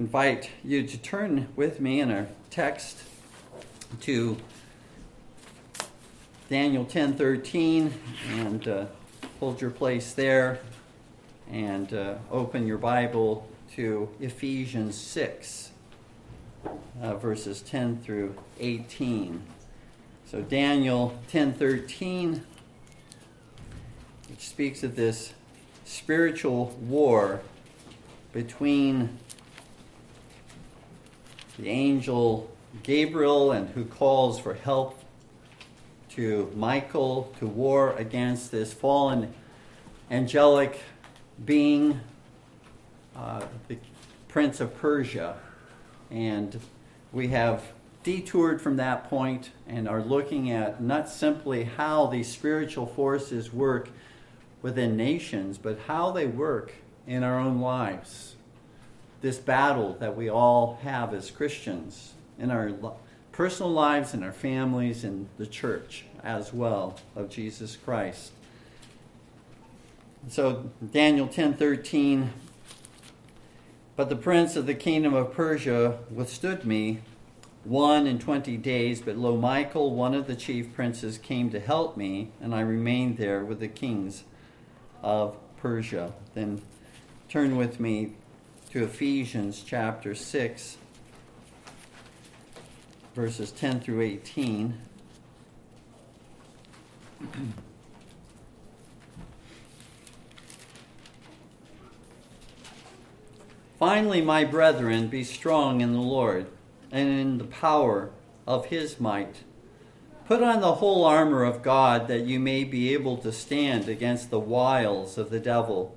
invite you to turn with me in our text to Daniel 10:13 and uh, hold your place there and uh, open your Bible to Ephesians 6 uh, verses 10 through 18. So Daniel 10:13 which speaks of this spiritual war between the angel Gabriel and who calls for help to Michael to war against this fallen angelic being, uh, the prince of Persia. And we have detoured from that point and are looking at not simply how these spiritual forces work within nations, but how they work in our own lives. This battle that we all have as Christians in our personal lives, in our families, in the church as well of Jesus Christ. So Daniel 10:13 But the prince of the kingdom of Persia withstood me one and twenty days, but lo Michael, one of the chief princes, came to help me, and I remained there with the kings of Persia. Then turn with me to Ephesians chapter 6, verses 10 through 18. Finally, my brethren, be strong in the Lord and in the power of his might. Put on the whole armor of God that you may be able to stand against the wiles of the devil.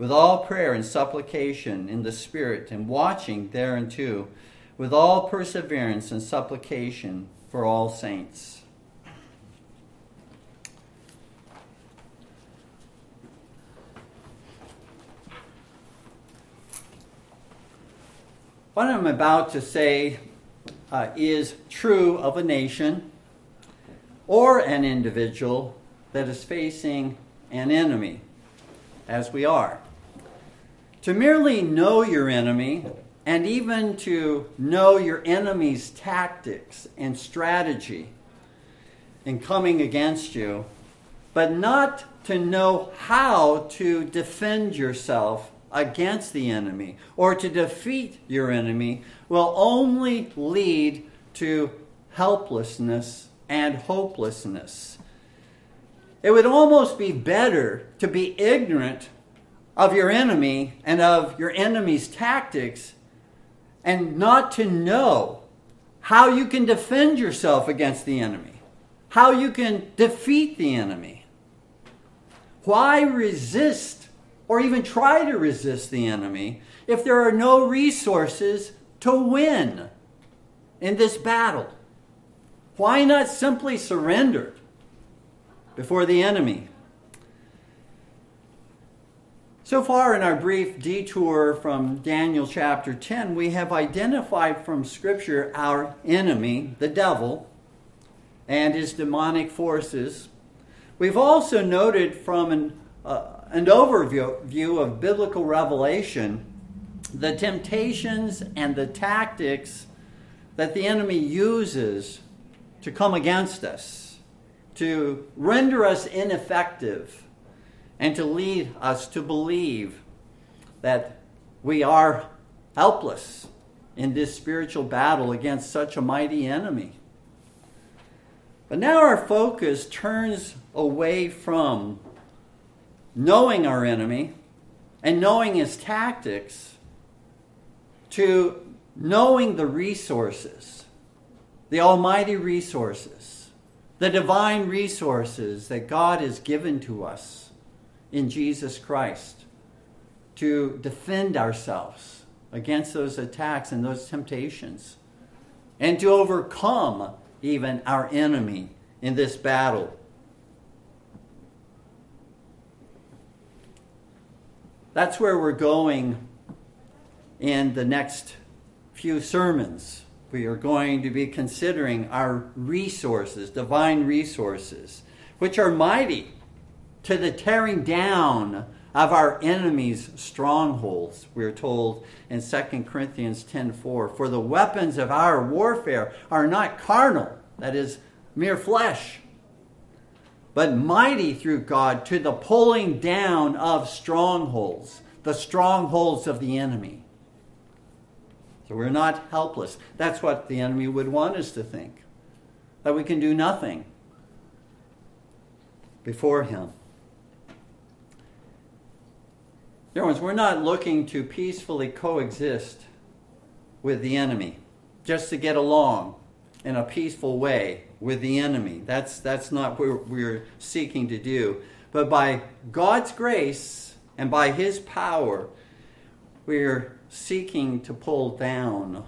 with all prayer and supplication in the Spirit, and watching thereunto with all perseverance and supplication for all saints. What I'm about to say uh, is true of a nation or an individual that is facing an enemy, as we are. To merely know your enemy and even to know your enemy's tactics and strategy in coming against you, but not to know how to defend yourself against the enemy or to defeat your enemy will only lead to helplessness and hopelessness. It would almost be better to be ignorant of your enemy and of your enemy's tactics and not to know how you can defend yourself against the enemy, how you can defeat the enemy. Why resist or even try to resist the enemy if there are no resources to win in this battle? Why not simply surrender before the enemy? So far in our brief detour from Daniel chapter 10, we have identified from Scripture our enemy, the devil, and his demonic forces. We've also noted from an, uh, an overview of biblical revelation, the temptations and the tactics that the enemy uses to come against us, to render us ineffective, and to lead us to believe that we are helpless in this spiritual battle against such a mighty enemy. But now our focus turns away from knowing our enemy and knowing his tactics to knowing the resources, the almighty resources, the divine resources that God has given to us in Jesus Christ to defend ourselves against those attacks and those temptations and to overcome even our enemy in this battle. That's where we're going in the next few sermons. We are going to be considering our resources, divine resources, which are mighty to the tearing down of our enemies' strongholds, we're told in 2 Corinthians 10:4. For the weapons of our warfare are not carnal, that is, mere flesh, but mighty through God to the pulling down of strongholds, the strongholds of the enemy. So we're not helpless. That's what the enemy would want us to think, that we can do nothing before him. Dear ones, we're not looking to peacefully coexist with the enemy, just to get along in a peaceful way with the enemy. That's, that's not what we're seeking to do. But by God's grace and by His power, we're seeking to pull down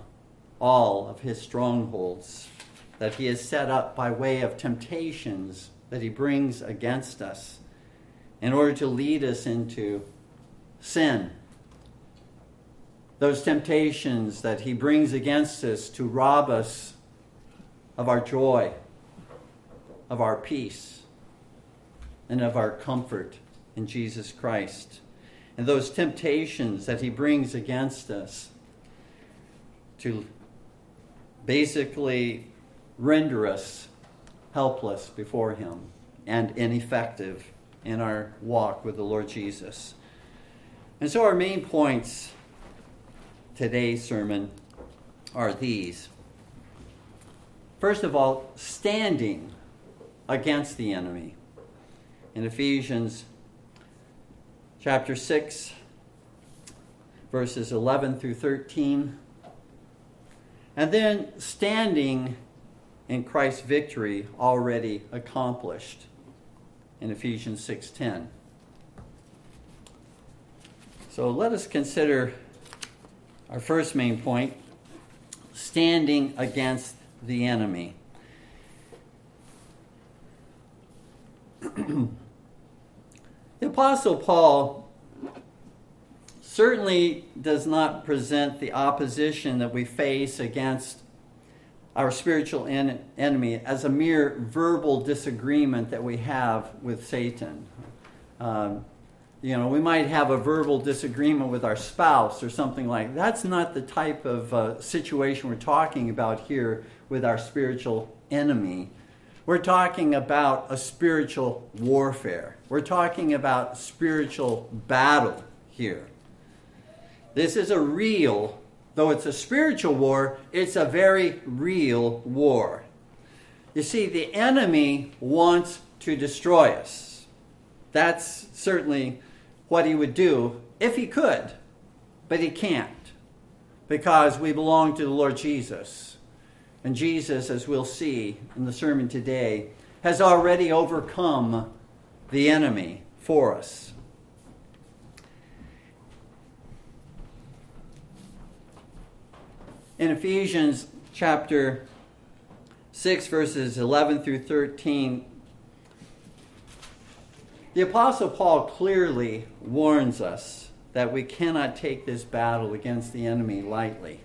all of His strongholds that He has set up by way of temptations that He brings against us in order to lead us into sin. Those temptations that he brings against us to rob us of our joy, of our peace, and of our comfort in Jesus Christ. And those temptations that he brings against us to basically render us helpless before him and ineffective in our walk with the Lord Jesus. And so, our main points today's sermon are these. First of all, standing against the enemy. In Ephesians chapter 6, verses 11 through 13. And then standing in Christ's victory already accomplished in Ephesians 6:10. So let us consider our first main point standing against the enemy. the Apostle Paul certainly does not present the opposition that we face against our spiritual en- enemy as a mere verbal disagreement that we have with Satan. Um, you know, we might have a verbal disagreement with our spouse or something like that. That's not the type of uh, situation we're talking about here with our spiritual enemy. We're talking about a spiritual warfare. We're talking about spiritual battle here. This is a real, though it's a spiritual war, it's a very real war. You see, the enemy wants to destroy us. That's certainly what he would do if he could, but he can't because we belong to the Lord Jesus. And Jesus, as we'll see in the sermon today, has already overcome the enemy for us. In Ephesians chapter 6, verses 11 through 13, the Apostle Paul clearly warns us that we cannot take this battle against the enemy lightly.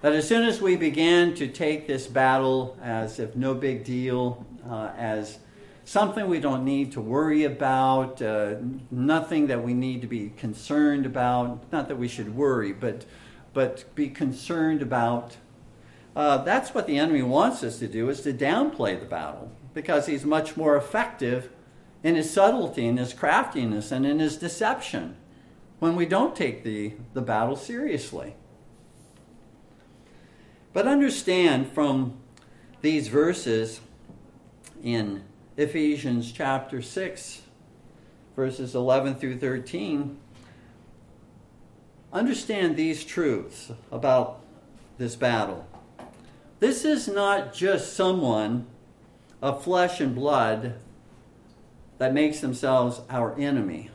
That as soon as we begin to take this battle as if no big deal, uh, as something we don't need to worry about, uh, nothing that we need to be concerned about, not that we should worry, but, but be concerned about, uh, that's what the enemy wants us to do, is to downplay the battle because he's much more effective in his subtlety, in his craftiness, and in his deception when we don't take the, the battle seriously. But understand from these verses in Ephesians chapter 6, verses 11 through 13, understand these truths about this battle. This is not just someone of flesh and blood that makes themselves our enemy.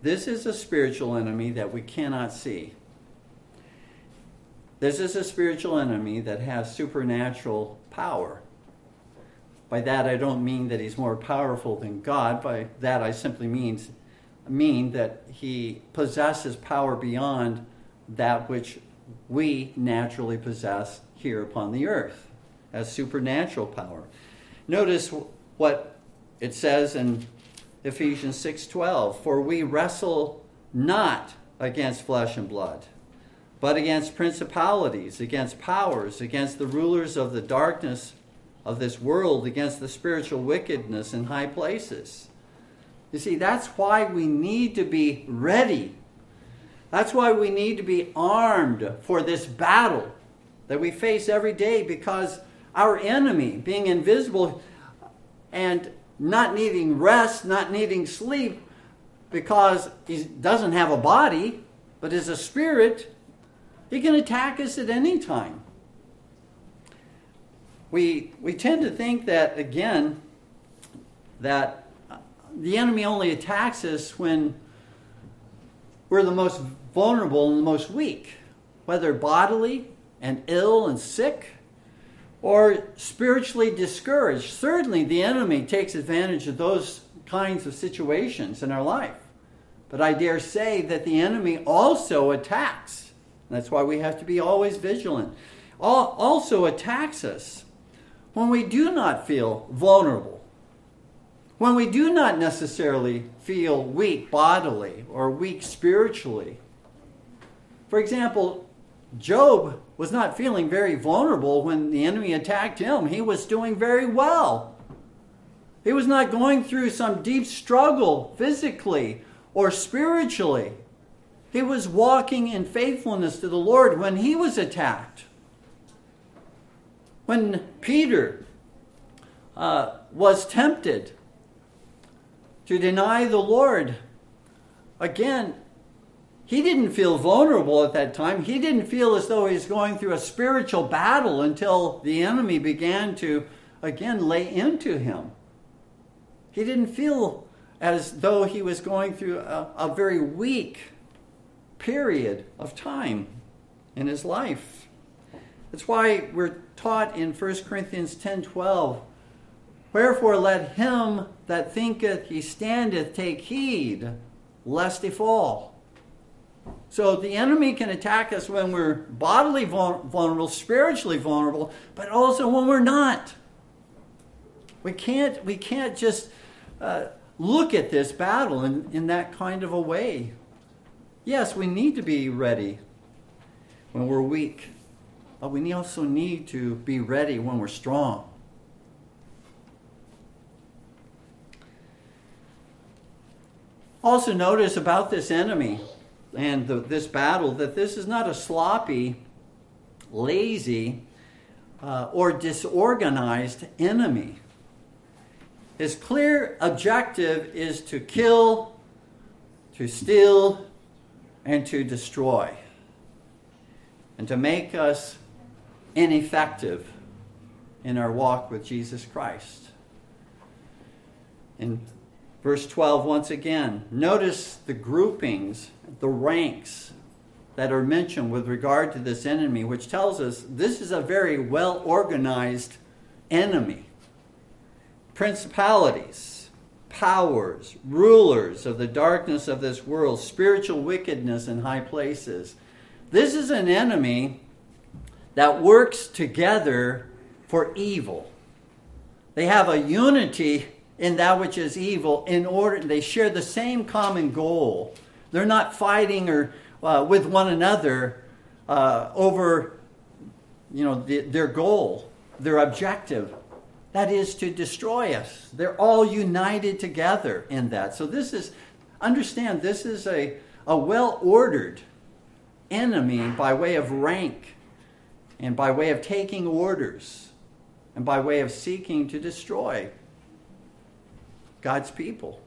This is a spiritual enemy that we cannot see. This is a spiritual enemy that has supernatural power. By that I don't mean that he's more powerful than God. By that I simply means mean that he possesses power beyond that which we naturally possess here upon the earth as supernatural power. Notice what it says in Ephesians 6:12, "For we wrestle not against flesh and blood, but against principalities, against powers, against the rulers of the darkness of this world, against the spiritual wickedness in high places." You see, that's why we need to be ready. That's why we need to be armed for this battle that we face every day because our enemy, being invisible and not needing rest, not needing sleep, because he doesn't have a body, but is a spirit, he can attack us at any time. We, we tend to think that, again, that the enemy only attacks us when we're the most vulnerable and the most weak, whether bodily and ill and sick or spiritually discouraged. Certainly, the enemy takes advantage of those kinds of situations in our life. But I dare say that the enemy also attacks. That's why we have to be always vigilant. Also attacks us when we do not feel vulnerable, when we do not necessarily feel weak bodily or weak spiritually. For example, Job was not feeling very vulnerable when the enemy attacked him. He was doing very well. He was not going through some deep struggle physically or spiritually. He was walking in faithfulness to the Lord when he was attacked. When Peter uh, was tempted to deny the Lord, again, he didn't feel vulnerable at that time. He didn't feel as though he was going through a spiritual battle until the enemy began to again lay into him. He didn't feel as though he was going through a, a very weak period of time in his life. That's why we're taught in 1 Corinthians 10 12, Wherefore let him that thinketh he standeth take heed, lest he fall. So the enemy can attack us when we're bodily vulnerable, spiritually vulnerable, but also when we're not. We can't, we can't just uh, look at this battle in, in that kind of a way. Yes, we need to be ready when we're weak, but we also need to be ready when we're strong. Also, notice about this enemy and the, this battle that this is not a sloppy, lazy, uh, or disorganized enemy. His clear objective is to kill, to steal, and to destroy, and to make us ineffective in our walk with Jesus Christ. In verse 12, once again, notice the groupings the ranks that are mentioned with regard to this enemy, which tells us this is a very well organized enemy. Principalities, powers, rulers of the darkness of this world, spiritual wickedness in high places. This is an enemy that works together for evil. They have a unity in that which is evil in order they share the same common goal they're not fighting or uh, with one another uh, over, you know, the, their goal, their objective. That is to destroy us. They're all united together in that. So this is, understand, this is a, a well ordered enemy by way of rank and by way of taking orders and by way of seeking to destroy God's people.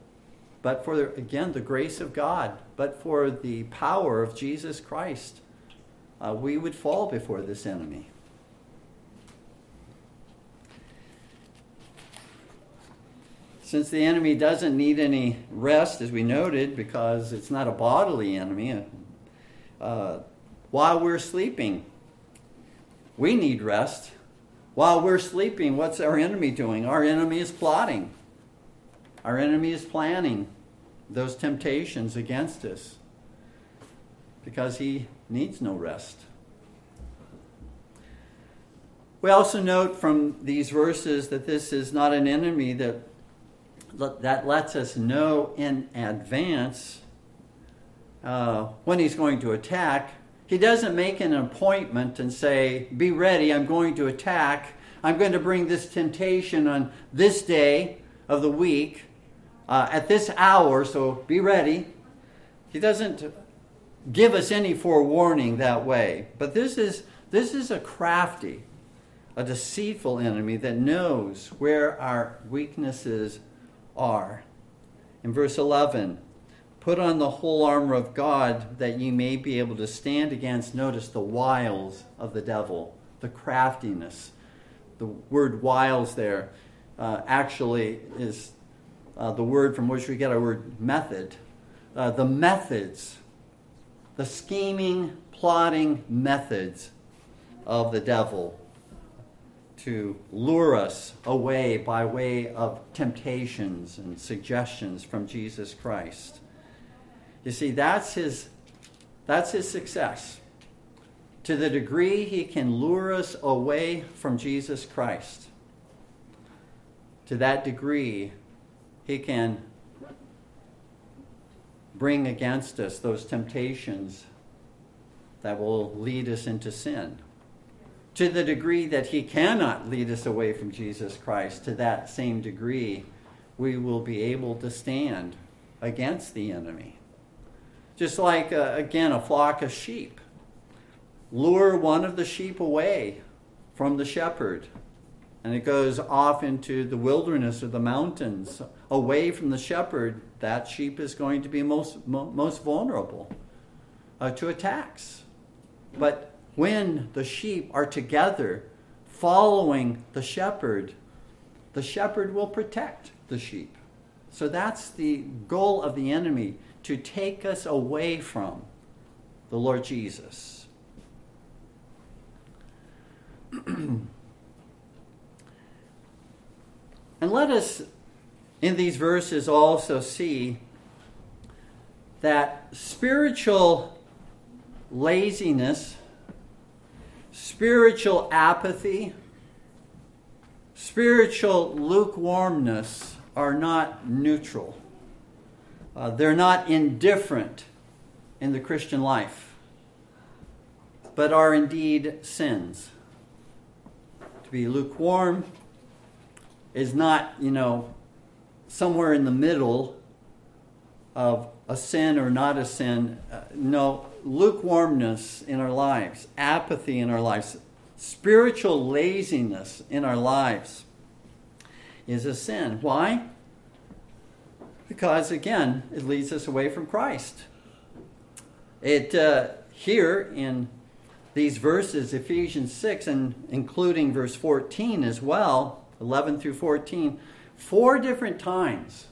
But for, again, the grace of God, but for the power of Jesus Christ, uh, we would fall before this enemy. Since the enemy doesn't need any rest, as we noted, because it's not a bodily enemy, uh, while we're sleeping, we need rest. While we're sleeping, what's our enemy doing? Our enemy is plotting. Our enemy is planning those temptations against us because he needs no rest. We also note from these verses that this is not an enemy that, that lets us know in advance uh, when he's going to attack. He doesn't make an appointment and say, Be ready, I'm going to attack. I'm going to bring this temptation on this day of the week uh, at this hour, so be ready. He doesn't give us any forewarning that way. But this is, this is a crafty, a deceitful enemy that knows where our weaknesses are. In verse 11, put on the whole armor of God that ye may be able to stand against, notice, the wiles of the devil, the craftiness. The word wiles there uh, actually is uh, the word from which we get our word method, uh, the methods, the scheming, plotting methods of the devil to lure us away by way of temptations and suggestions from Jesus Christ. You see, that's his, that's his success. To the degree he can lure us away from Jesus Christ, to that degree he can bring against us those temptations that will lead us into sin. To the degree that He cannot lead us away from Jesus Christ, to that same degree, we will be able to stand against the enemy. Just like, uh, again, a flock of sheep. Lure one of the sheep away from the shepherd and it goes off into the wilderness or the mountains, away from the shepherd, that sheep is going to be most, most vulnerable uh, to attacks. But when the sheep are together, following the shepherd, the shepherd will protect the sheep. So that's the goal of the enemy to take us away from the Lord Jesus. And let us, in these verses, also see that spiritual laziness, spiritual apathy, spiritual lukewarmness are not neutral. Uh, they're not indifferent in the Christian life, but are indeed sins. To be lukewarm is not, you know, somewhere in the middle of a sin or not a sin. Uh, no, lukewarmness in our lives, apathy in our lives, spiritual laziness in our lives is a sin. Why? Because, again, it leads us away from Christ. It uh, here in these verses, Ephesians 6, and including verse 14 as well, 11 through 14, four different times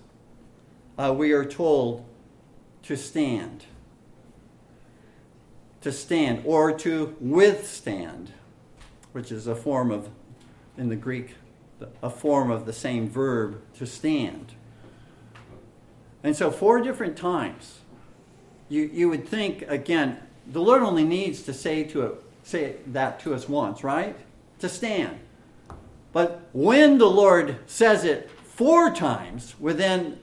uh, we are told to stand. To stand or to withstand, which is a form of, in the Greek, a form of the same verb to stand. And so, four different times, you, you would think, again, the Lord only needs to say, to, say that to us once, right? To stand. But when the Lord says it four times within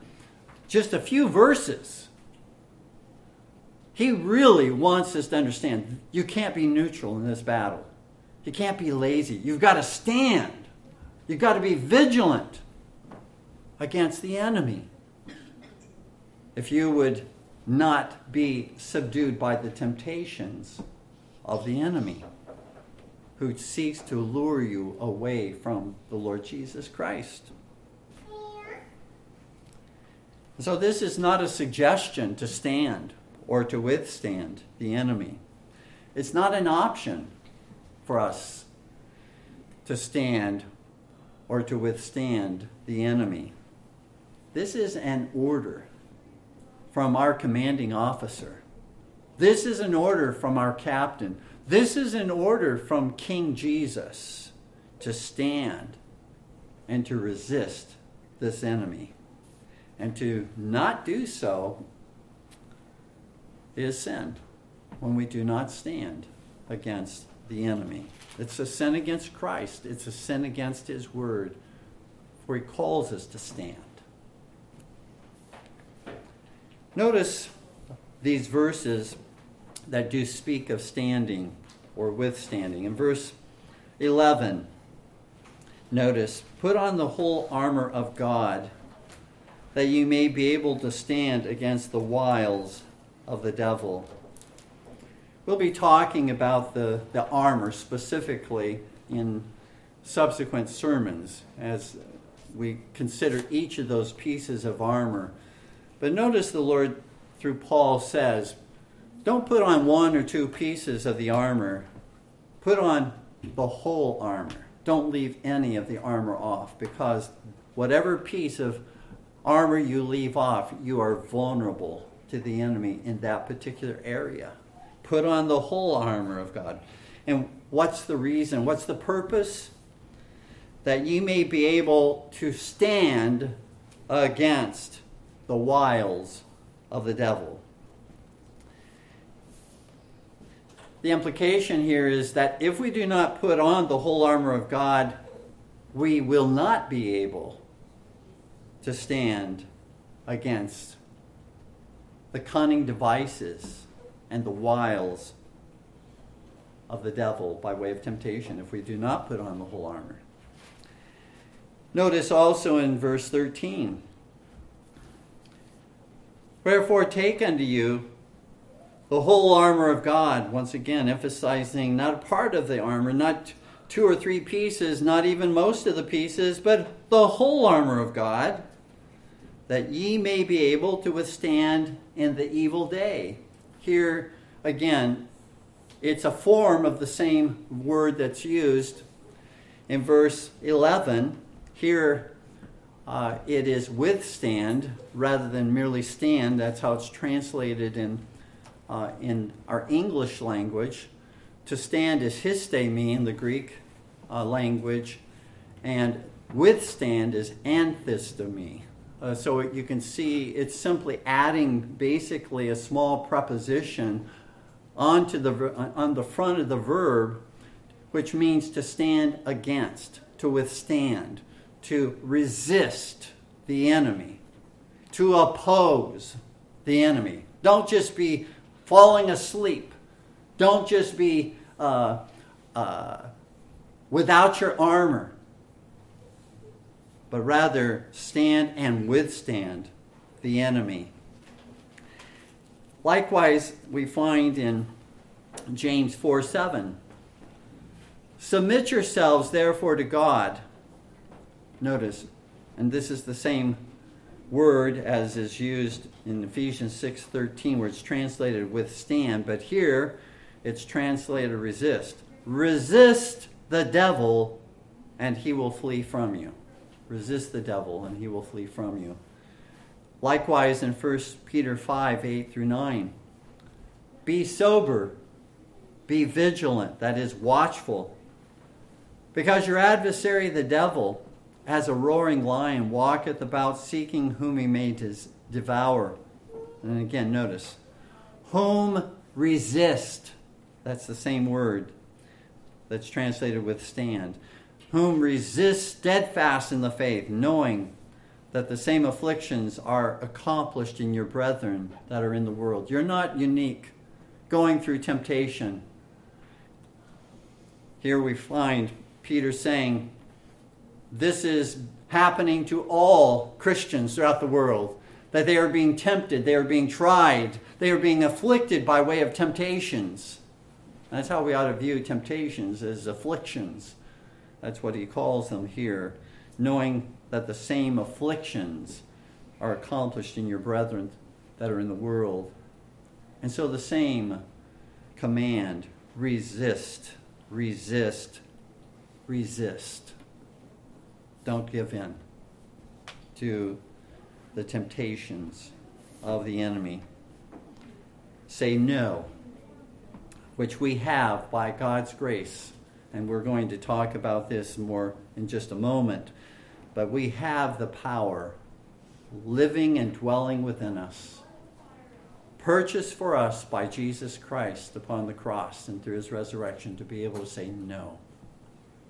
just a few verses, he really wants us to understand you can't be neutral in this battle. You can't be lazy. You've got to stand. You've got to be vigilant against the enemy. If you would not be subdued by the temptations of the enemy. Who seeks to lure you away from the Lord Jesus Christ. So, this is not a suggestion to stand or to withstand the enemy. It's not an option for us to stand or to withstand the enemy. This is an order from our commanding officer. This is an order from our captain. This is an order from King Jesus to stand and to resist this enemy. And to not do so is sin when we do not stand against the enemy. It's a sin against Christ, it's a sin against his word, for he calls us to stand. Notice these verses that do speak of standing or withstanding. In verse 11, notice, put on the whole armor of God that you may be able to stand against the wiles of the devil. We'll be talking about the, the armor specifically in subsequent sermons as we consider each of those pieces of armor. But notice the Lord, through Paul, says, don't put on one or two pieces of the armor, put on the whole armor. Don't leave any of the armor off because whatever piece of armor you leave off, you are vulnerable to the enemy in that particular area. Put on the whole armor of God. And what's the reason? What's the purpose? That you may be able to stand against the wiles of the devil. The implication here is that if we do not put on the whole armor of God, we will not be able to stand against the cunning devices and the wiles of the devil by way of temptation if we do not put on the whole armor. Notice also in verse 13 Wherefore, take unto you the whole armor of God, once again, emphasizing not a part of the armor, not two or three pieces, not even most of the pieces, but the whole armor of God, that ye may be able to withstand in the evil day. Here, again, it's a form of the same word that's used in verse 11. Here, uh, it is withstand rather than merely stand. That's how it's translated in, uh, in our English language. To stand is histemi in the Greek uh, language, and withstand is anthistemi. Uh, so it, you can see it's simply adding basically a small preposition onto the, on the front of the verb, which means to stand against, to withstand to resist the enemy, to oppose the enemy. Don't just be falling asleep. Don't just be uh, uh, without your armor, but rather stand and withstand the enemy. Likewise, we find in James 4 7 Submit yourselves, therefore, to God. Notice, and this is the same word as is used in Ephesians 6:13 where it's translated withstand, but here it's translated resist. Resist the devil and he will flee from you. Resist the devil and he will flee from you. Likewise in 1 Peter 5 8 through 9. Be sober, be vigilant, that is, watchful. Because your adversary, the devil, as a roaring lion walketh about seeking whom he may devour. And again, notice, whom resist. That's the same word that's translated withstand. Whom resist steadfast in the faith, knowing that the same afflictions are accomplished in your brethren that are in the world. You're not unique going through temptation. Here we find Peter saying, this is happening to all Christians throughout the world. That they are being tempted, they are being tried, they are being afflicted by way of temptations. That's how we ought to view temptations as afflictions. That's what he calls them here, knowing that the same afflictions are accomplished in your brethren that are in the world. And so the same command resist, resist, resist. Don't give in to the temptations of the enemy. Say no, which we have by God's grace. And we're going to talk about this more in just a moment. But we have the power living and dwelling within us, purchased for us by Jesus Christ upon the cross and through his resurrection, to be able to say no.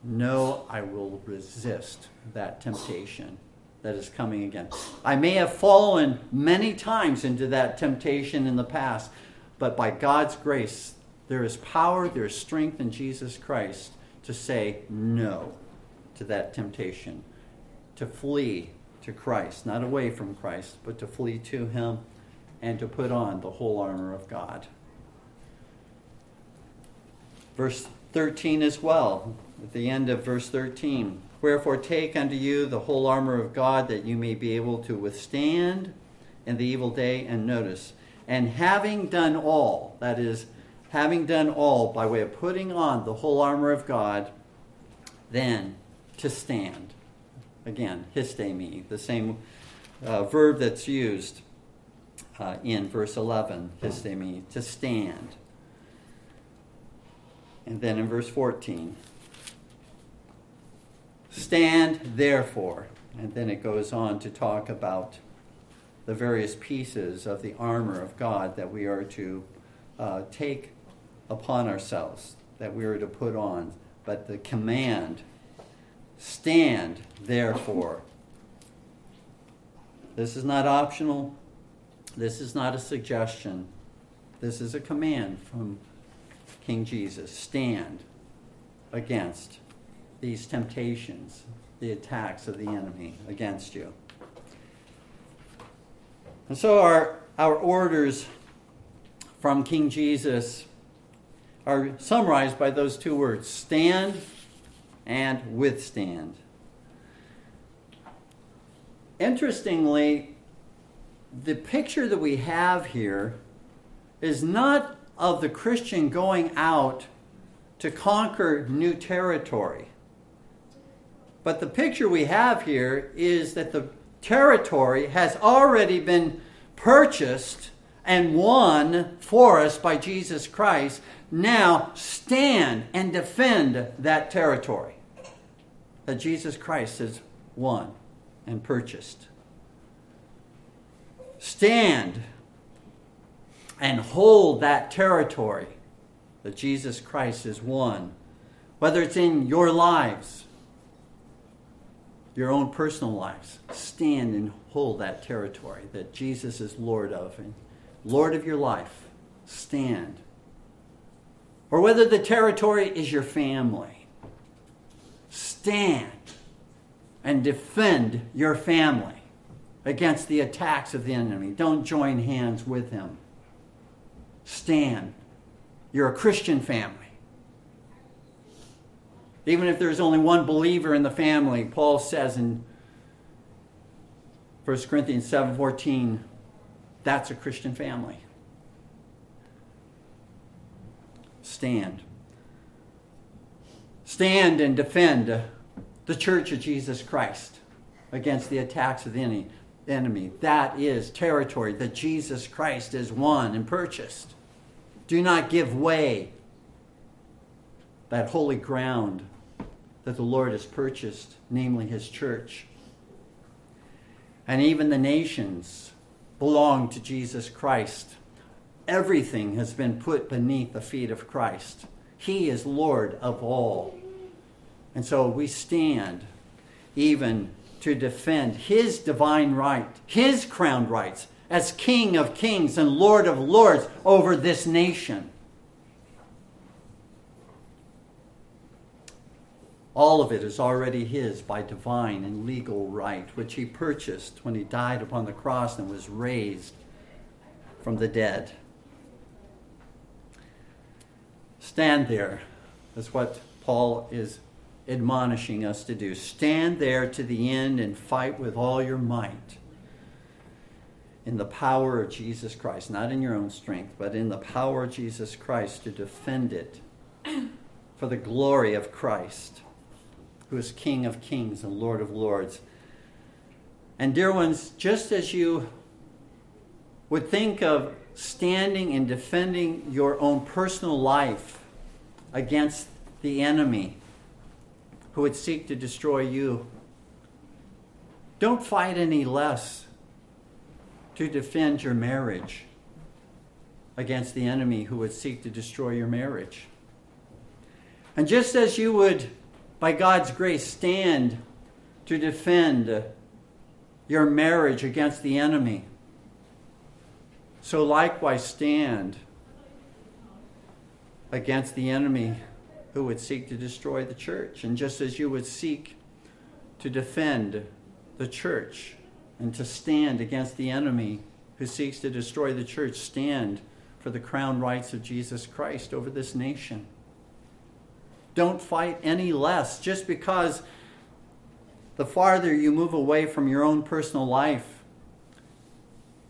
No, I will resist that temptation that is coming again. I may have fallen many times into that temptation in the past, but by God's grace, there is power, there is strength in Jesus Christ to say no to that temptation, to flee to Christ, not away from Christ, but to flee to Him and to put on the whole armor of God. Verse 13 as well, at the end of verse 13. Wherefore, take unto you the whole armor of God, that you may be able to withstand in the evil day. And notice, and having done all, that is, having done all by way of putting on the whole armor of God, then to stand. Again, histemi, the same uh, verb that's used uh, in verse 11, histemi, to stand. And then in verse 14, Stand therefore. And then it goes on to talk about the various pieces of the armor of God that we are to uh, take upon ourselves, that we are to put on. But the command, stand therefore. This is not optional. This is not a suggestion. This is a command from King Jesus. Stand against these temptations, the attacks of the enemy against you. And so our, our orders from King Jesus are summarized by those two words stand and withstand. Interestingly, the picture that we have here is not of the Christian going out to conquer new territory. But the picture we have here is that the territory has already been purchased and won for us by Jesus Christ. Now stand and defend that territory that Jesus Christ has won and purchased. Stand and hold that territory that Jesus Christ has won, whether it's in your lives your own personal lives. Stand and hold that territory that Jesus is Lord of and Lord of your life. Stand. Or whether the territory is your family. Stand and defend your family against the attacks of the enemy. Don't join hands with him. Stand. You're a Christian family. Even if there's only one believer in the family, Paul says in 1 Corinthians 7:14, that's a Christian family. Stand. Stand and defend the church of Jesus Christ against the attacks of the enemy. That is territory that Jesus Christ has won and purchased. Do not give way. That holy ground that the Lord has purchased, namely his church. And even the nations belong to Jesus Christ. Everything has been put beneath the feet of Christ. He is Lord of all. And so we stand even to defend his divine right, his crowned rights as King of kings and Lord of lords over this nation. All of it is already his by divine and legal right, which he purchased when he died upon the cross and was raised from the dead. Stand there. That's what Paul is admonishing us to do. Stand there to the end and fight with all your might in the power of Jesus Christ, not in your own strength, but in the power of Jesus Christ to defend it for the glory of Christ, who is King of kings and Lord of lords. And, dear ones, just as you would think of standing and defending your own personal life against the enemy who would seek to destroy you, don't fight any less to defend your marriage against the enemy who would seek to destroy your marriage. And just as you would, by God's grace, stand to defend your marriage against the enemy, so likewise stand against the enemy who would seek to destroy the church. And just as you would seek to defend the church and to stand against the enemy who seeks to destroy the church, stand for the crown rights of Jesus Christ over this nation. Don't fight any less just because the farther you move away from your own personal life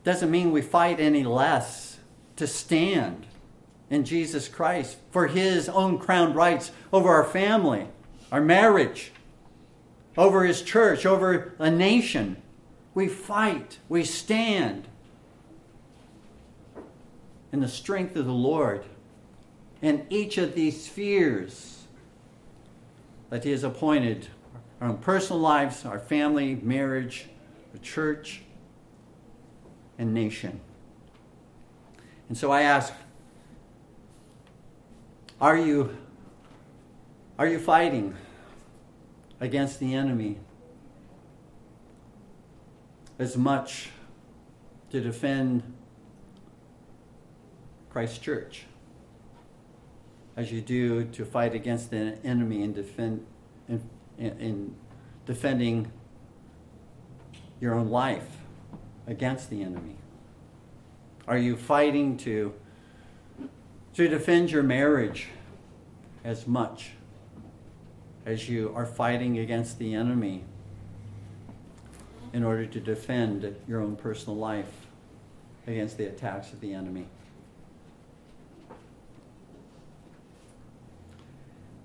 doesn't mean we fight any less to stand in Jesus Christ for his own crowned rights over our family, our marriage, over his church, over a nation. We fight, we stand in the strength of the Lord in each of these spheres that He has appointed our own personal lives, our family, marriage, the church, and nation. And so I ask, are you, are you fighting against the enemy as much to defend Christ's church as you do to fight against the enemy and defend in, in defending your own life against the enemy? Are you fighting to to defend your marriage as much as you are fighting against the enemy in order to defend your own personal life against the attacks of the enemy.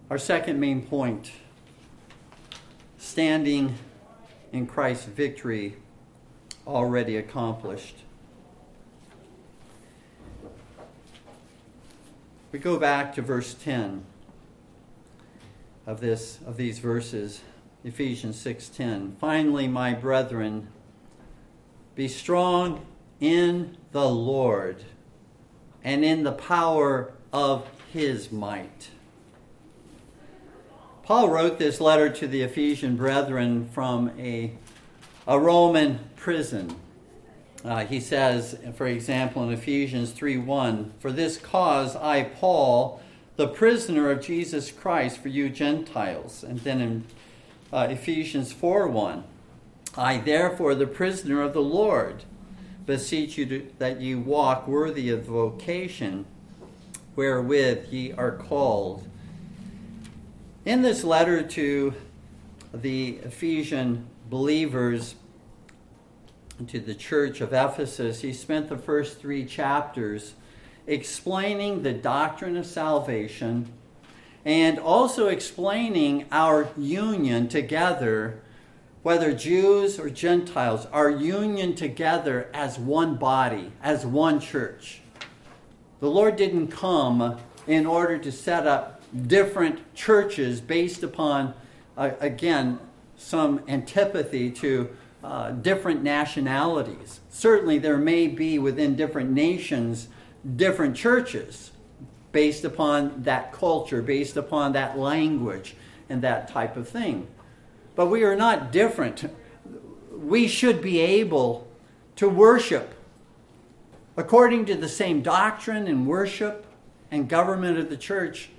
Our second main point standing in Christ's victory already accomplished. We go back to verse 10 of this of these verses. Ephesians 6:10. Finally, my brethren, be strong in the Lord and in the power of his might. Paul wrote this letter to the Ephesian brethren from a, a Roman prison. Uh, he says, for example, in Ephesians 3:1, "For this cause I, Paul, the prisoner of Jesus Christ for you Gentiles." And then in uh, Ephesians 4 1. I, therefore, the prisoner of the Lord, beseech you to, that you walk worthy of the vocation wherewith ye are called. In this letter to the Ephesian believers, to the church of Ephesus, he spent the first three chapters explaining the doctrine of salvation and also explaining our union together, whether Jews or Gentiles, our union together as one body, as one church. The Lord didn't come in order to set up different churches based upon, uh, again, some antipathy to uh, different nationalities. Certainly, there may be within different nations different churches based upon that culture, based upon that language, and that type of thing. But we are not different. We should be able to worship according to the same doctrine and worship and government of the church.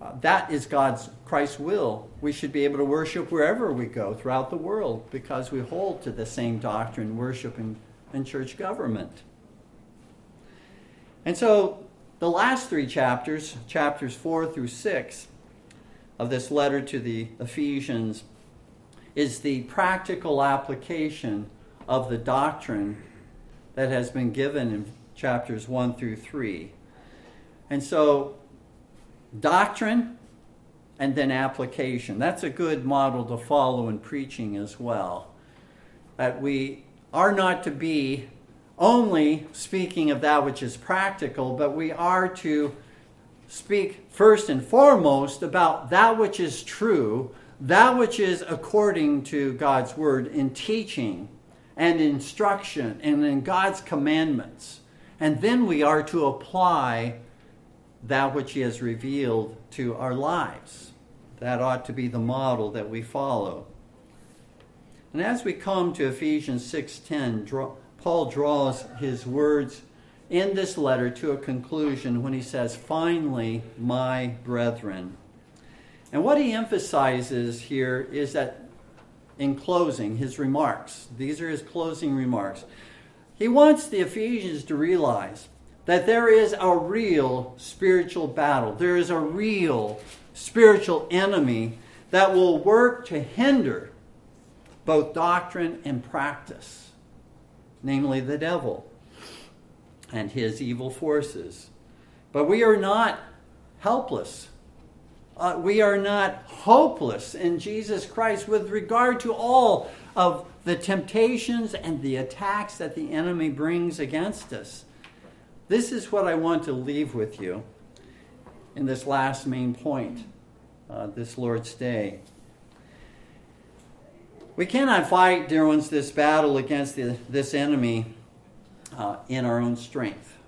Uh, that is God's Christ's will. We should be able to worship wherever we go throughout the world because we hold to the same doctrine, worship, and, and church government. And so the last three chapters, chapters 4 through 6 of this letter to the Ephesians, is the practical application of the doctrine that has been given in chapters 1 through 3. And so, doctrine and then application. That's a good model to follow in preaching as well. That we are not to be only speaking of that which is practical, but we are to speak first and foremost about that which is true, that which is according to God's word in teaching and instruction and in God's commandments. And then we are to apply that which He has revealed to our lives. That ought to be the model that we follow. And as we come to Ephesians 6:10, Paul draws his words in this letter to a conclusion when he says, "Finally, my brethren." And what he emphasizes here is that in closing his remarks, these are his closing remarks. He wants the Ephesians to realize that there is a real spiritual battle. There is a real spiritual enemy that will work to hinder both doctrine and practice, namely the devil and his evil forces. But we are not helpless. Uh, we are not hopeless in Jesus Christ with regard to all of the temptations and the attacks that the enemy brings against us. This is what I want to leave with you in this last main point, uh, this Lord's Day. We cannot fight, dear ones, this battle against the, this enemy uh, in our own strength.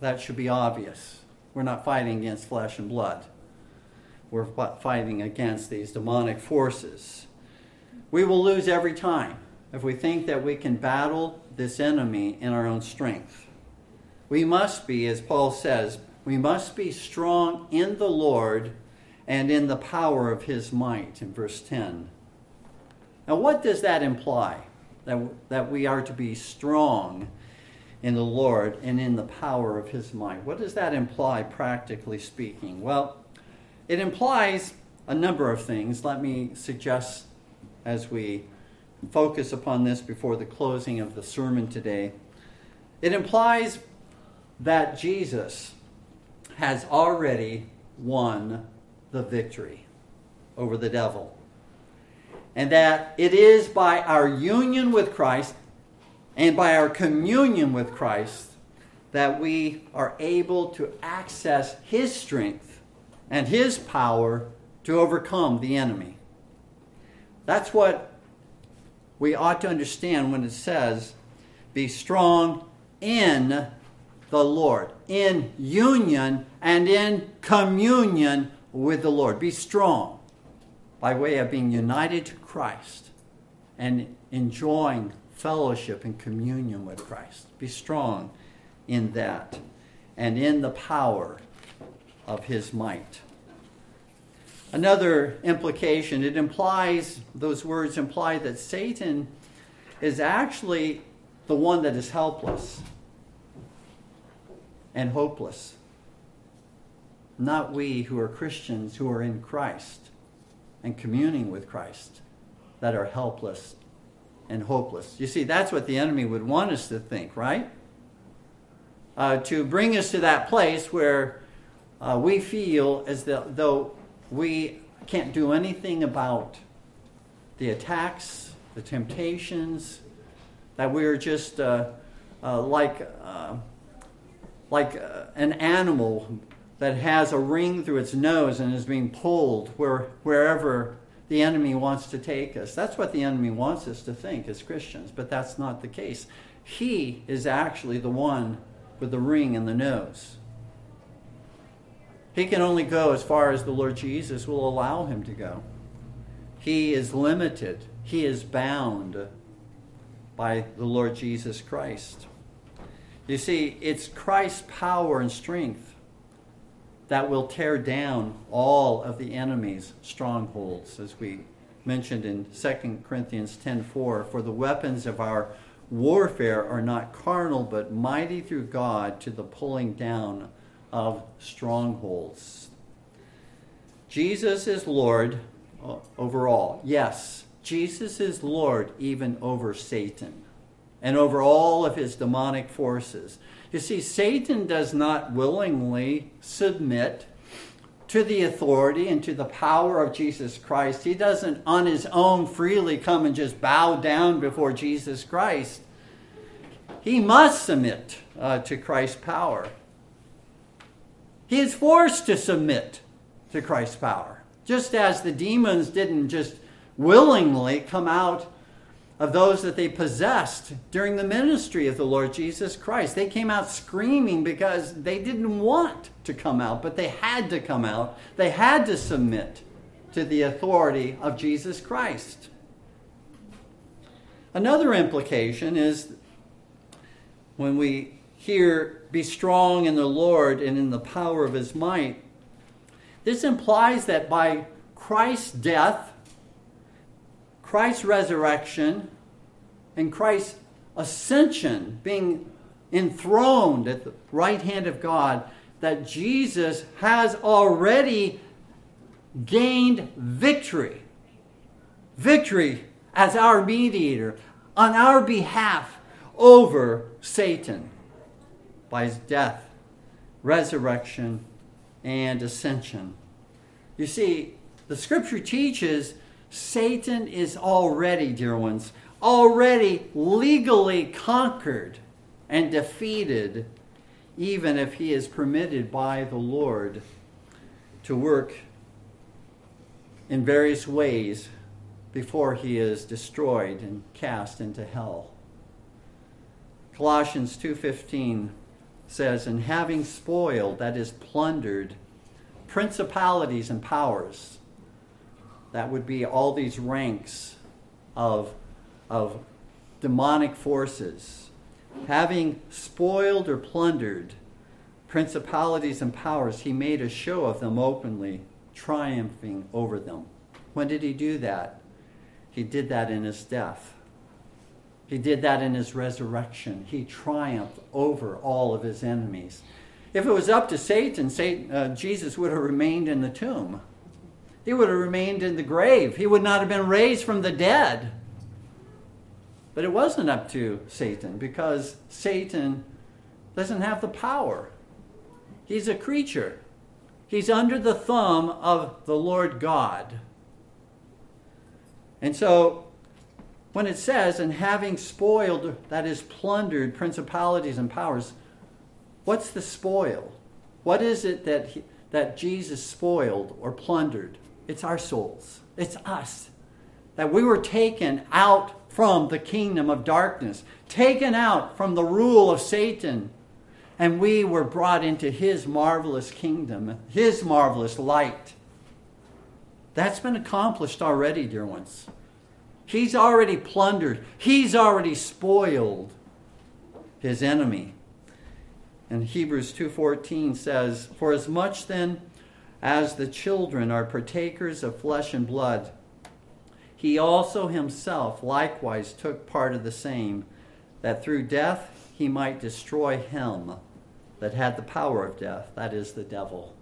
That should be obvious. We're not fighting against flesh and blood. We're fighting against these demonic forces. We will lose every time if we think that we can battle this enemy in our own strength. We must be, as Paul says, we must be strong in the Lord and in the power of his might, in verse 10. Now, what does that imply? That, that we are to be strong in the Lord and in the power of his might. What does that imply, practically speaking? Well, it implies a number of things. Let me suggest as we focus upon this before the closing of the sermon today. It implies that Jesus has already won the victory over the devil and that it is by our union with Christ and by our communion with Christ that we are able to access His strength and His power to overcome the enemy. That's what we ought to understand when it says, be strong in the Lord, in union and in communion with the Lord. Be strong by way of being united to Christ and enjoying fellowship and communion with Christ. Be strong in that and in the power of his might. Another implication, it implies, those words imply that Satan is actually the one that is helpless and hopeless. Not we who are Christians who are in Christ and communing with Christ that are helpless and hopeless. You see, that's what the enemy would want us to think, right? Uh, to bring us to that place where uh, we feel as though we can't do anything about the attacks, the temptations, that we're just uh, uh like, uh, like uh, an animal that has a ring through its nose and is being pulled where, wherever the enemy wants to take us. That's what the enemy wants us to think as Christians, but that's not the case. He is actually the one with the ring in the nose. He can only go as far as the Lord Jesus will allow him to go. He is limited, he is bound by the Lord Jesus Christ. You see, it's Christ's power and strength that will tear down all of the enemy's strongholds, as we mentioned in 2 Corinthians 10:4. For the weapons of our warfare are not carnal, but mighty through God to the pulling down of strongholds. Jesus is Lord over all. Yes, Jesus is Lord even over Satan and over all of his demonic forces. You see, Satan does not willingly submit to the authority and to the power of Jesus Christ. He doesn't on his own freely come and just bow down before Jesus Christ. He must submit uh, to Christ's power. He is forced to submit to Christ's power. Just as the demons didn't just willingly come out of those that they possessed during the ministry of the Lord Jesus Christ. They came out screaming because they didn't want to come out, but they had to come out. They had to submit to the authority of Jesus Christ. Another implication is when we hear, be strong in the Lord and in the power of his might, this implies that by Christ's death, Christ's resurrection and Christ's ascension, being enthroned at the right hand of God, that Jesus has already gained victory. Victory as our mediator on our behalf over Satan by his death, resurrection, and ascension. You see, the scripture teaches Satan is already, dear ones, already legally conquered and defeated, even if he is permitted by the Lord to work in various ways before he is destroyed and cast into hell. Colossians 2:15 says, "And having spoiled, that is plundered, principalities and powers, that would be all these ranks of, of demonic forces. Having spoiled or plundered principalities and powers, he made a show of them openly, triumphing over them. When did he do that? He did that in his death. He did that in his resurrection. He triumphed over all of his enemies. If it was up to Satan, Satan uh, Jesus would have remained in the tomb he would have remained in the grave. He would not have been raised from the dead. But it wasn't up to Satan because Satan doesn't have the power. He's a creature, he's under the thumb of the Lord God. And so, when it says, and having spoiled, that is, plundered principalities and powers, what's the spoil? What is it that, he, that Jesus spoiled or plundered? It's our souls. It's us. That we were taken out from the kingdom of darkness, taken out from the rule of Satan, and we were brought into his marvelous kingdom, his marvelous light. That's been accomplished already, dear ones. He's already plundered, he's already spoiled his enemy. And Hebrews 2:14 says, "For as much then as the children are partakers of flesh and blood, he also himself likewise took part of the same, that through death he might destroy him that had the power of death, that is, the devil.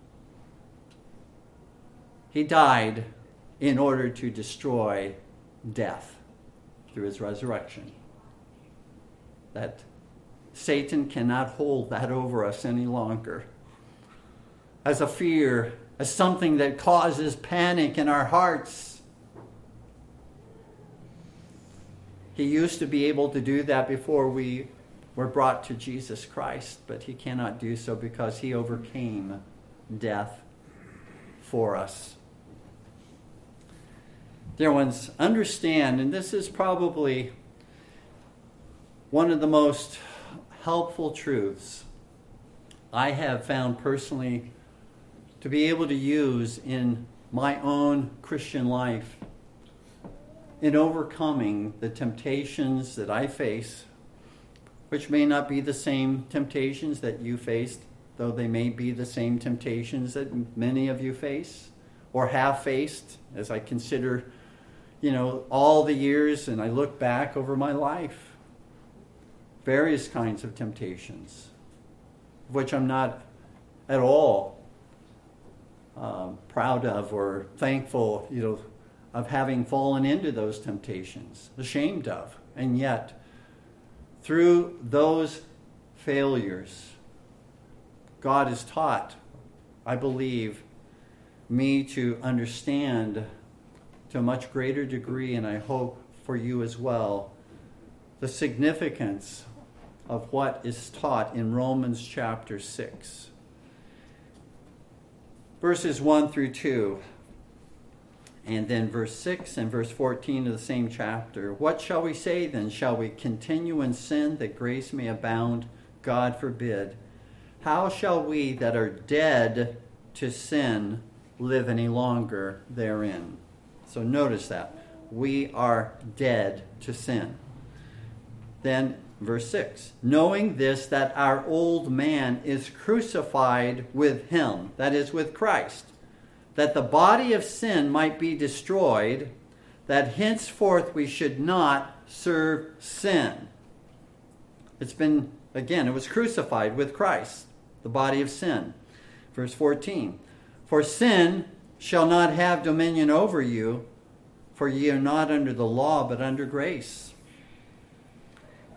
He died in order to destroy death through his resurrection. That Satan cannot hold that over us any longer. As a fear as something that causes panic in our hearts. He used to be able to do that before we were brought to Jesus Christ, but he cannot do so because he overcame death for us. Dear ones, understand, and this is probably one of the most helpful truths I have found personally to be able to use in my own Christian life in overcoming the temptations that I face, which may not be the same temptations that you faced, though they may be the same temptations that many of you face or have faced as I consider, you know, all the years and I look back over my life. Various kinds of temptations, which I'm not at all um, proud of or thankful, you know, of having fallen into those temptations, ashamed of. And yet, through those failures, God has taught, I believe, me to understand to a much greater degree, and I hope for you as well, the significance of what is taught in Romans chapter 6. Verses 1 through 2, and then verse 6 and verse 14 of the same chapter. What shall we say then? Shall we continue in sin that grace may abound? God forbid. How shall we that are dead to sin live any longer therein? So notice that. We are dead to sin. Then, verse 6 knowing this, that our old man is crucified with him, that is, with Christ, that the body of sin might be destroyed, that henceforth we should not serve sin. It's been, again, it was crucified with Christ, the body of sin. Verse 14 For sin shall not have dominion over you, for ye are not under the law, but under grace.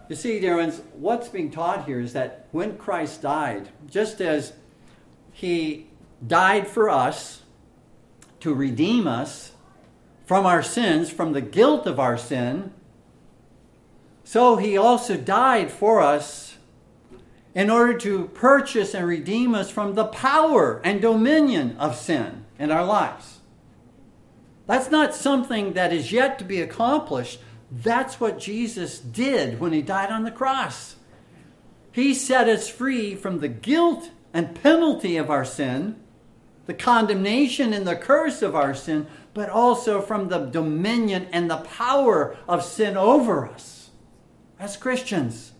You see, dear what's being taught here is that when Christ died, just as he died for us to redeem us from our sins, from the guilt of our sin, so he also died for us in order to purchase and redeem us from the power and dominion of sin in our lives. That's not something that is yet to be accomplished. That's what Jesus did when he died on the cross. He set us free from the guilt and penalty of our sin, the condemnation and the curse of our sin, but also from the dominion and the power of sin over us as Christians.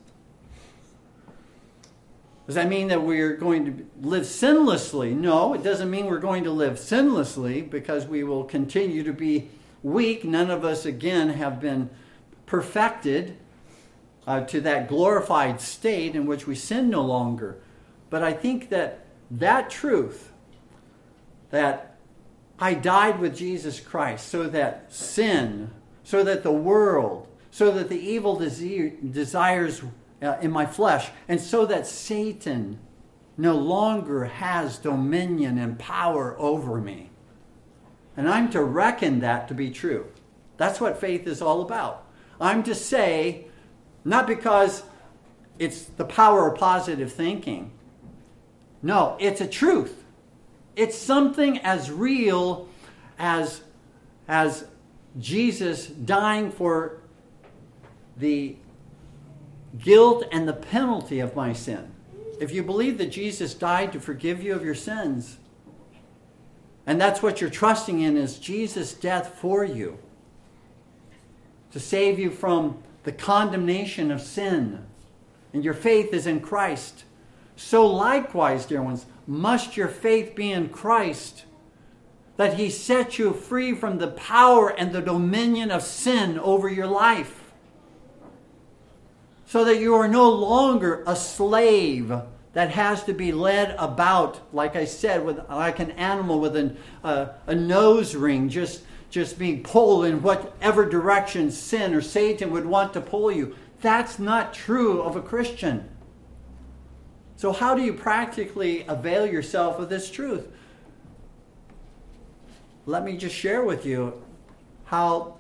Does that mean that we're going to live sinlessly? No, it doesn't mean we're going to live sinlessly because we will continue to be weak. None of us, again, have been perfected uh, to that glorified state in which we sin no longer. But I think that that truth, that I died with Jesus Christ so that sin, so that the world, so that the evil desires uh, in my flesh, and so that Satan no longer has dominion and power over me. And I'm to reckon that to be true. That's what faith is all about. I'm to say, not because it's the power of positive thinking. No, it's a truth. It's something as real as, as Jesus dying for the guilt and the penalty of my sin. If you believe that Jesus died to forgive you of your sins, and that's what you're trusting in is Jesus' death for you, to save you from the condemnation of sin, and your faith is in Christ. So likewise, dear ones, must your faith be in Christ, that He set you free from the power and the dominion of sin over your life. So that you are no longer a slave that has to be led about, like I said, with like an animal with an, uh, a nose ring, just just being pulled in whatever direction sin or Satan would want to pull you. That's not true of a Christian. So, how do you practically avail yourself of this truth? Let me just share with you how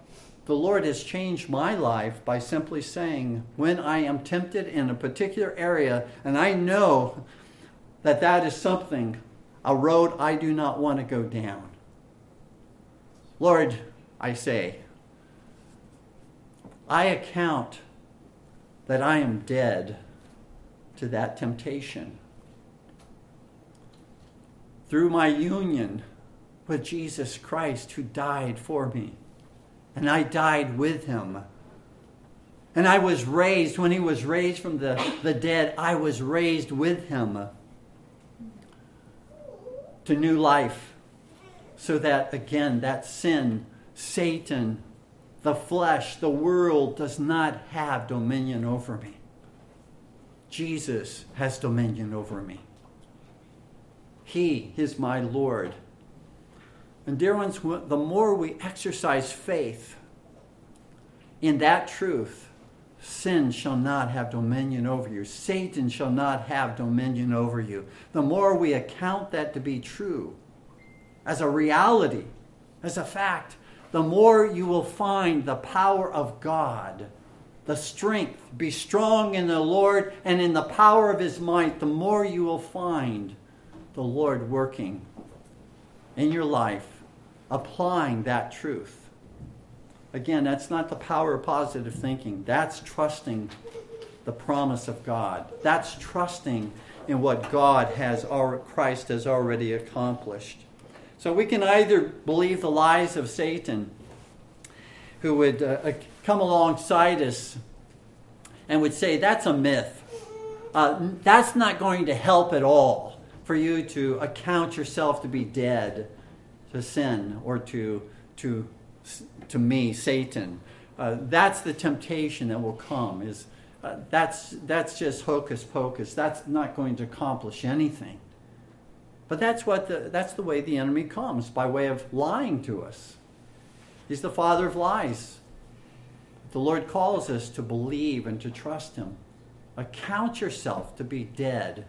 the Lord has changed my life by simply saying, when I am tempted in a particular area, and I know that that is something, a road I do not want to go down. Lord, I say, I account that I am dead to that temptation. Through my union with Jesus Christ, who died for me and I died with him. And I was raised, when he was raised from the, the dead, I was raised with him to new life. So that, again, that sin, Satan, the flesh, the world does not have dominion over me. Jesus has dominion over me. He is my Lord. And, dear ones, the more we exercise faith in that truth, sin shall not have dominion over you. Satan shall not have dominion over you. The more we account that to be true, as a reality, as a fact, the more you will find the power of God, the strength. Be strong in the Lord and in the power of his might, the more you will find the Lord working in your life, applying that truth. Again, that's not the power of positive thinking. That's trusting the promise of God. That's trusting in what God has, Christ has already accomplished. So we can either believe the lies of Satan, who would uh, uh, come alongside us and would say, That's a myth. Uh, that's not going to help at all for you to account yourself to be dead to sin or to, to, to me, Satan. Uh, that's the temptation that will come. Is uh, that's that's just hocus pocus. That's not going to accomplish anything. But that's, what the, that's the way the enemy comes, by way of lying to us. He's the father of lies. The Lord calls us to believe and to trust Him. Account yourself to be dead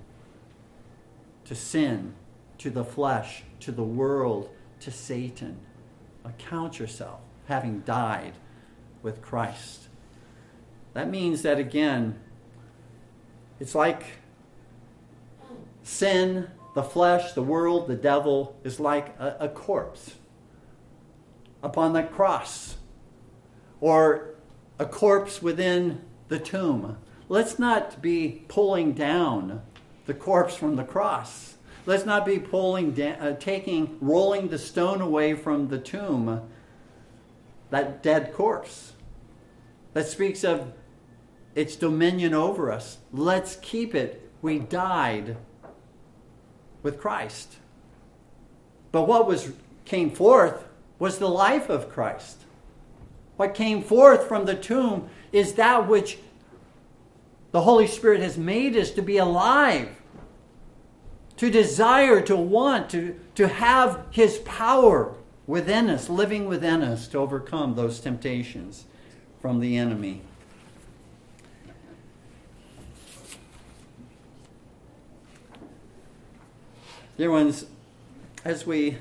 to sin, to the flesh, to the world, to Satan. Account yourself having died with Christ. That means that, again, it's like sin the flesh, the world, the devil is like a, a corpse upon the cross or a corpse within the tomb. Let's not be pulling down the corpse from the cross. Let's not be pulling uh, taking, rolling the stone away from the tomb, that dead corpse. That speaks of its dominion over us. Let's keep it. We died with Christ. But what was came forth was the life of Christ. What came forth from the tomb is that which the Holy Spirit has made us to be alive, to desire, to want, to, to have His power within us, living within us to overcome those temptations from the enemy. Dear ones, as we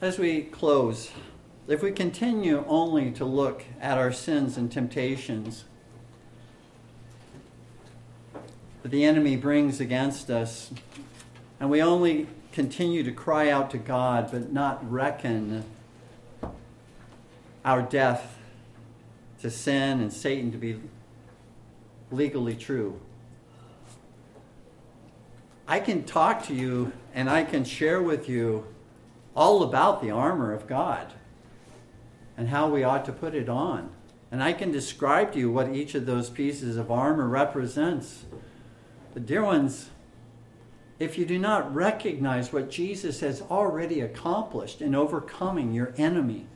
as we close, if we continue only to look at our sins and temptations that the enemy brings against us, and we only continue to cry out to God but not reckon our death to sin and Satan to be legally true, I can talk to you and I can share with you all about the armor of God and how we ought to put it on. And I can describe to you what each of those pieces of armor represents. But, dear ones, if you do not recognize what Jesus has already accomplished in overcoming your enemy,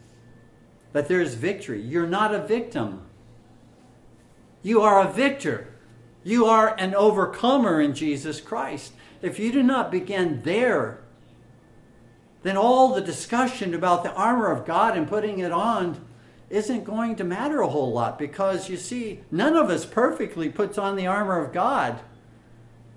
that there is victory, you're not a victim. You are a victor. You are an overcomer in Jesus Christ. If you do not begin there, then all the discussion about the armor of God and putting it on isn't going to matter a whole lot because you see, none of us perfectly puts on the armor of God.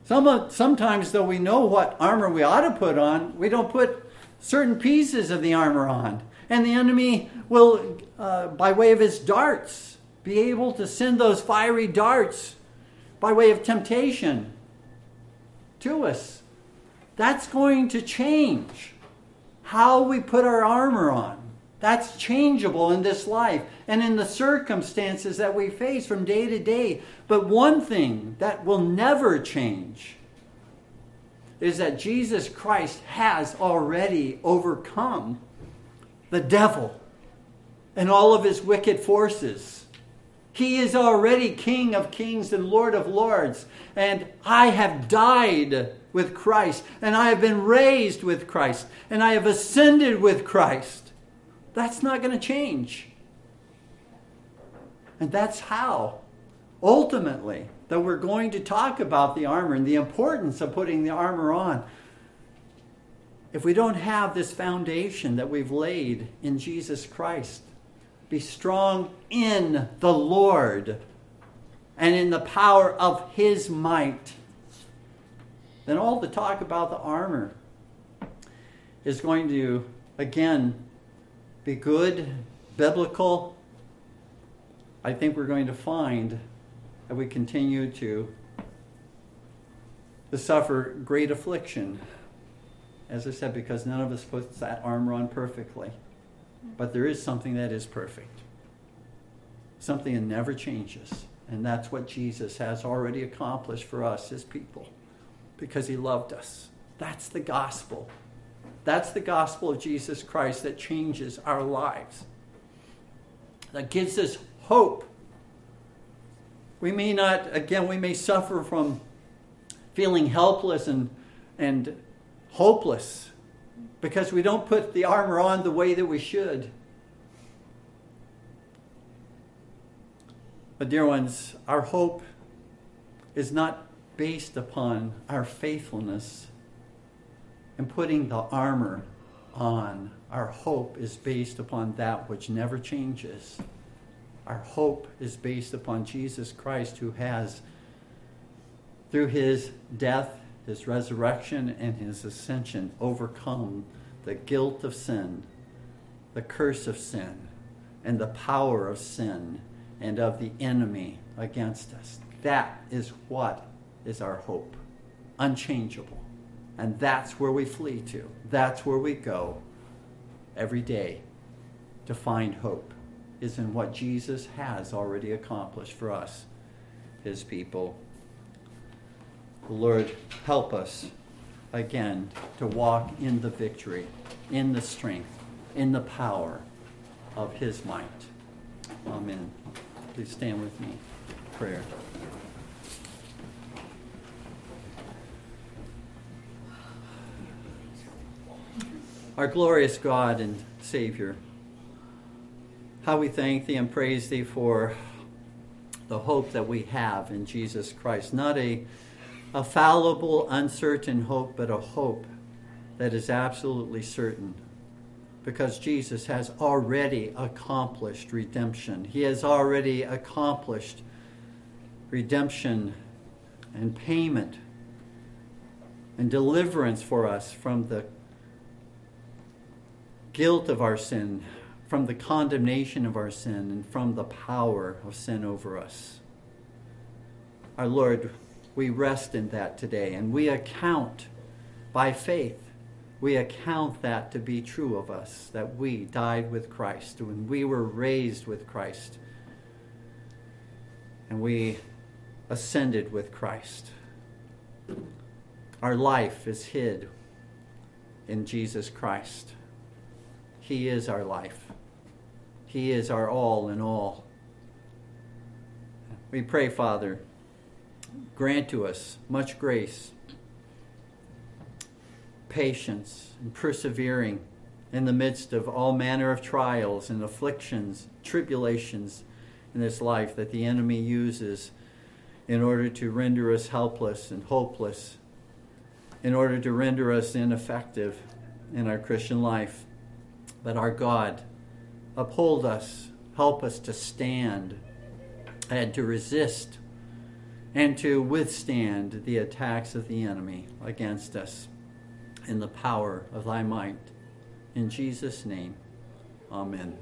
Some, sometimes, though we know what armor we ought to put on, we don't put certain pieces of the armor on. And the enemy will, uh, by way of his darts, be able to send those fiery darts by way of temptation to us. That's going to change how we put our armor on. That's changeable in this life and in the circumstances that we face from day to day. But one thing that will never change is that Jesus Christ has already overcome the devil and all of his wicked forces. He is already King of kings and Lord of lords. And I have died with Christ. And I have been raised with Christ. And I have ascended with Christ. That's not going to change. And that's how, ultimately, that we're going to talk about the armor and the importance of putting the armor on. if we don't have this foundation that we've laid in Jesus Christ, be strong in the Lord and in the power of his might, then all the talk about the armor is going to, again, be good, biblical. I think we're going to find that we continue to, to suffer great affliction. As I said, because none of us puts that armor on perfectly. But there is something that is perfect, something that never changes. And that's what Jesus has already accomplished for us, his people, because he loved us. That's the gospel. That's the gospel of Jesus Christ that changes our lives, that gives us hope. We may not, again, we may suffer from feeling helpless and, and hopeless because we don't put the armor on the way that we should. But, dear ones, our hope is not based upon our faithfulness in putting the armor on. Our hope is based upon that which never changes. Our hope is based upon Jesus Christ, who has, through his death, his resurrection, and his ascension, overcome the guilt of sin, the curse of sin, and the power of sin and of the enemy against us. That is what is our hope, unchangeable. And that's where we flee to. That's where we go every day to find hope, is in what Jesus has already accomplished for us, his people. Lord, help us again to walk in the victory, in the strength, in the power of his might. Amen. Please stand with me. Prayer. Our glorious God and Savior, how we thank Thee and praise Thee for the hope that we have in Jesus Christ. Not a, a fallible, uncertain hope, but a hope that is absolutely certain because Jesus has already accomplished redemption. He has already accomplished redemption and payment and deliverance for us from the guilt of our sin, from the condemnation of our sin, and from the power of sin over us. Our Lord, we rest in that today and we account by faith we account that to be true of us, that we died with Christ, when we were raised with Christ, and we ascended with Christ. Our life is hid in Jesus Christ. He is our life. He is our all in all. We pray, Father, grant to us much grace patience and persevering in the midst of all manner of trials and afflictions, tribulations in this life that the enemy uses in order to render us helpless and hopeless, in order to render us ineffective in our Christian life. But our God, uphold us, help us to stand and to resist and to withstand the attacks of the enemy against us in the power of thy might. In Jesus' name, amen.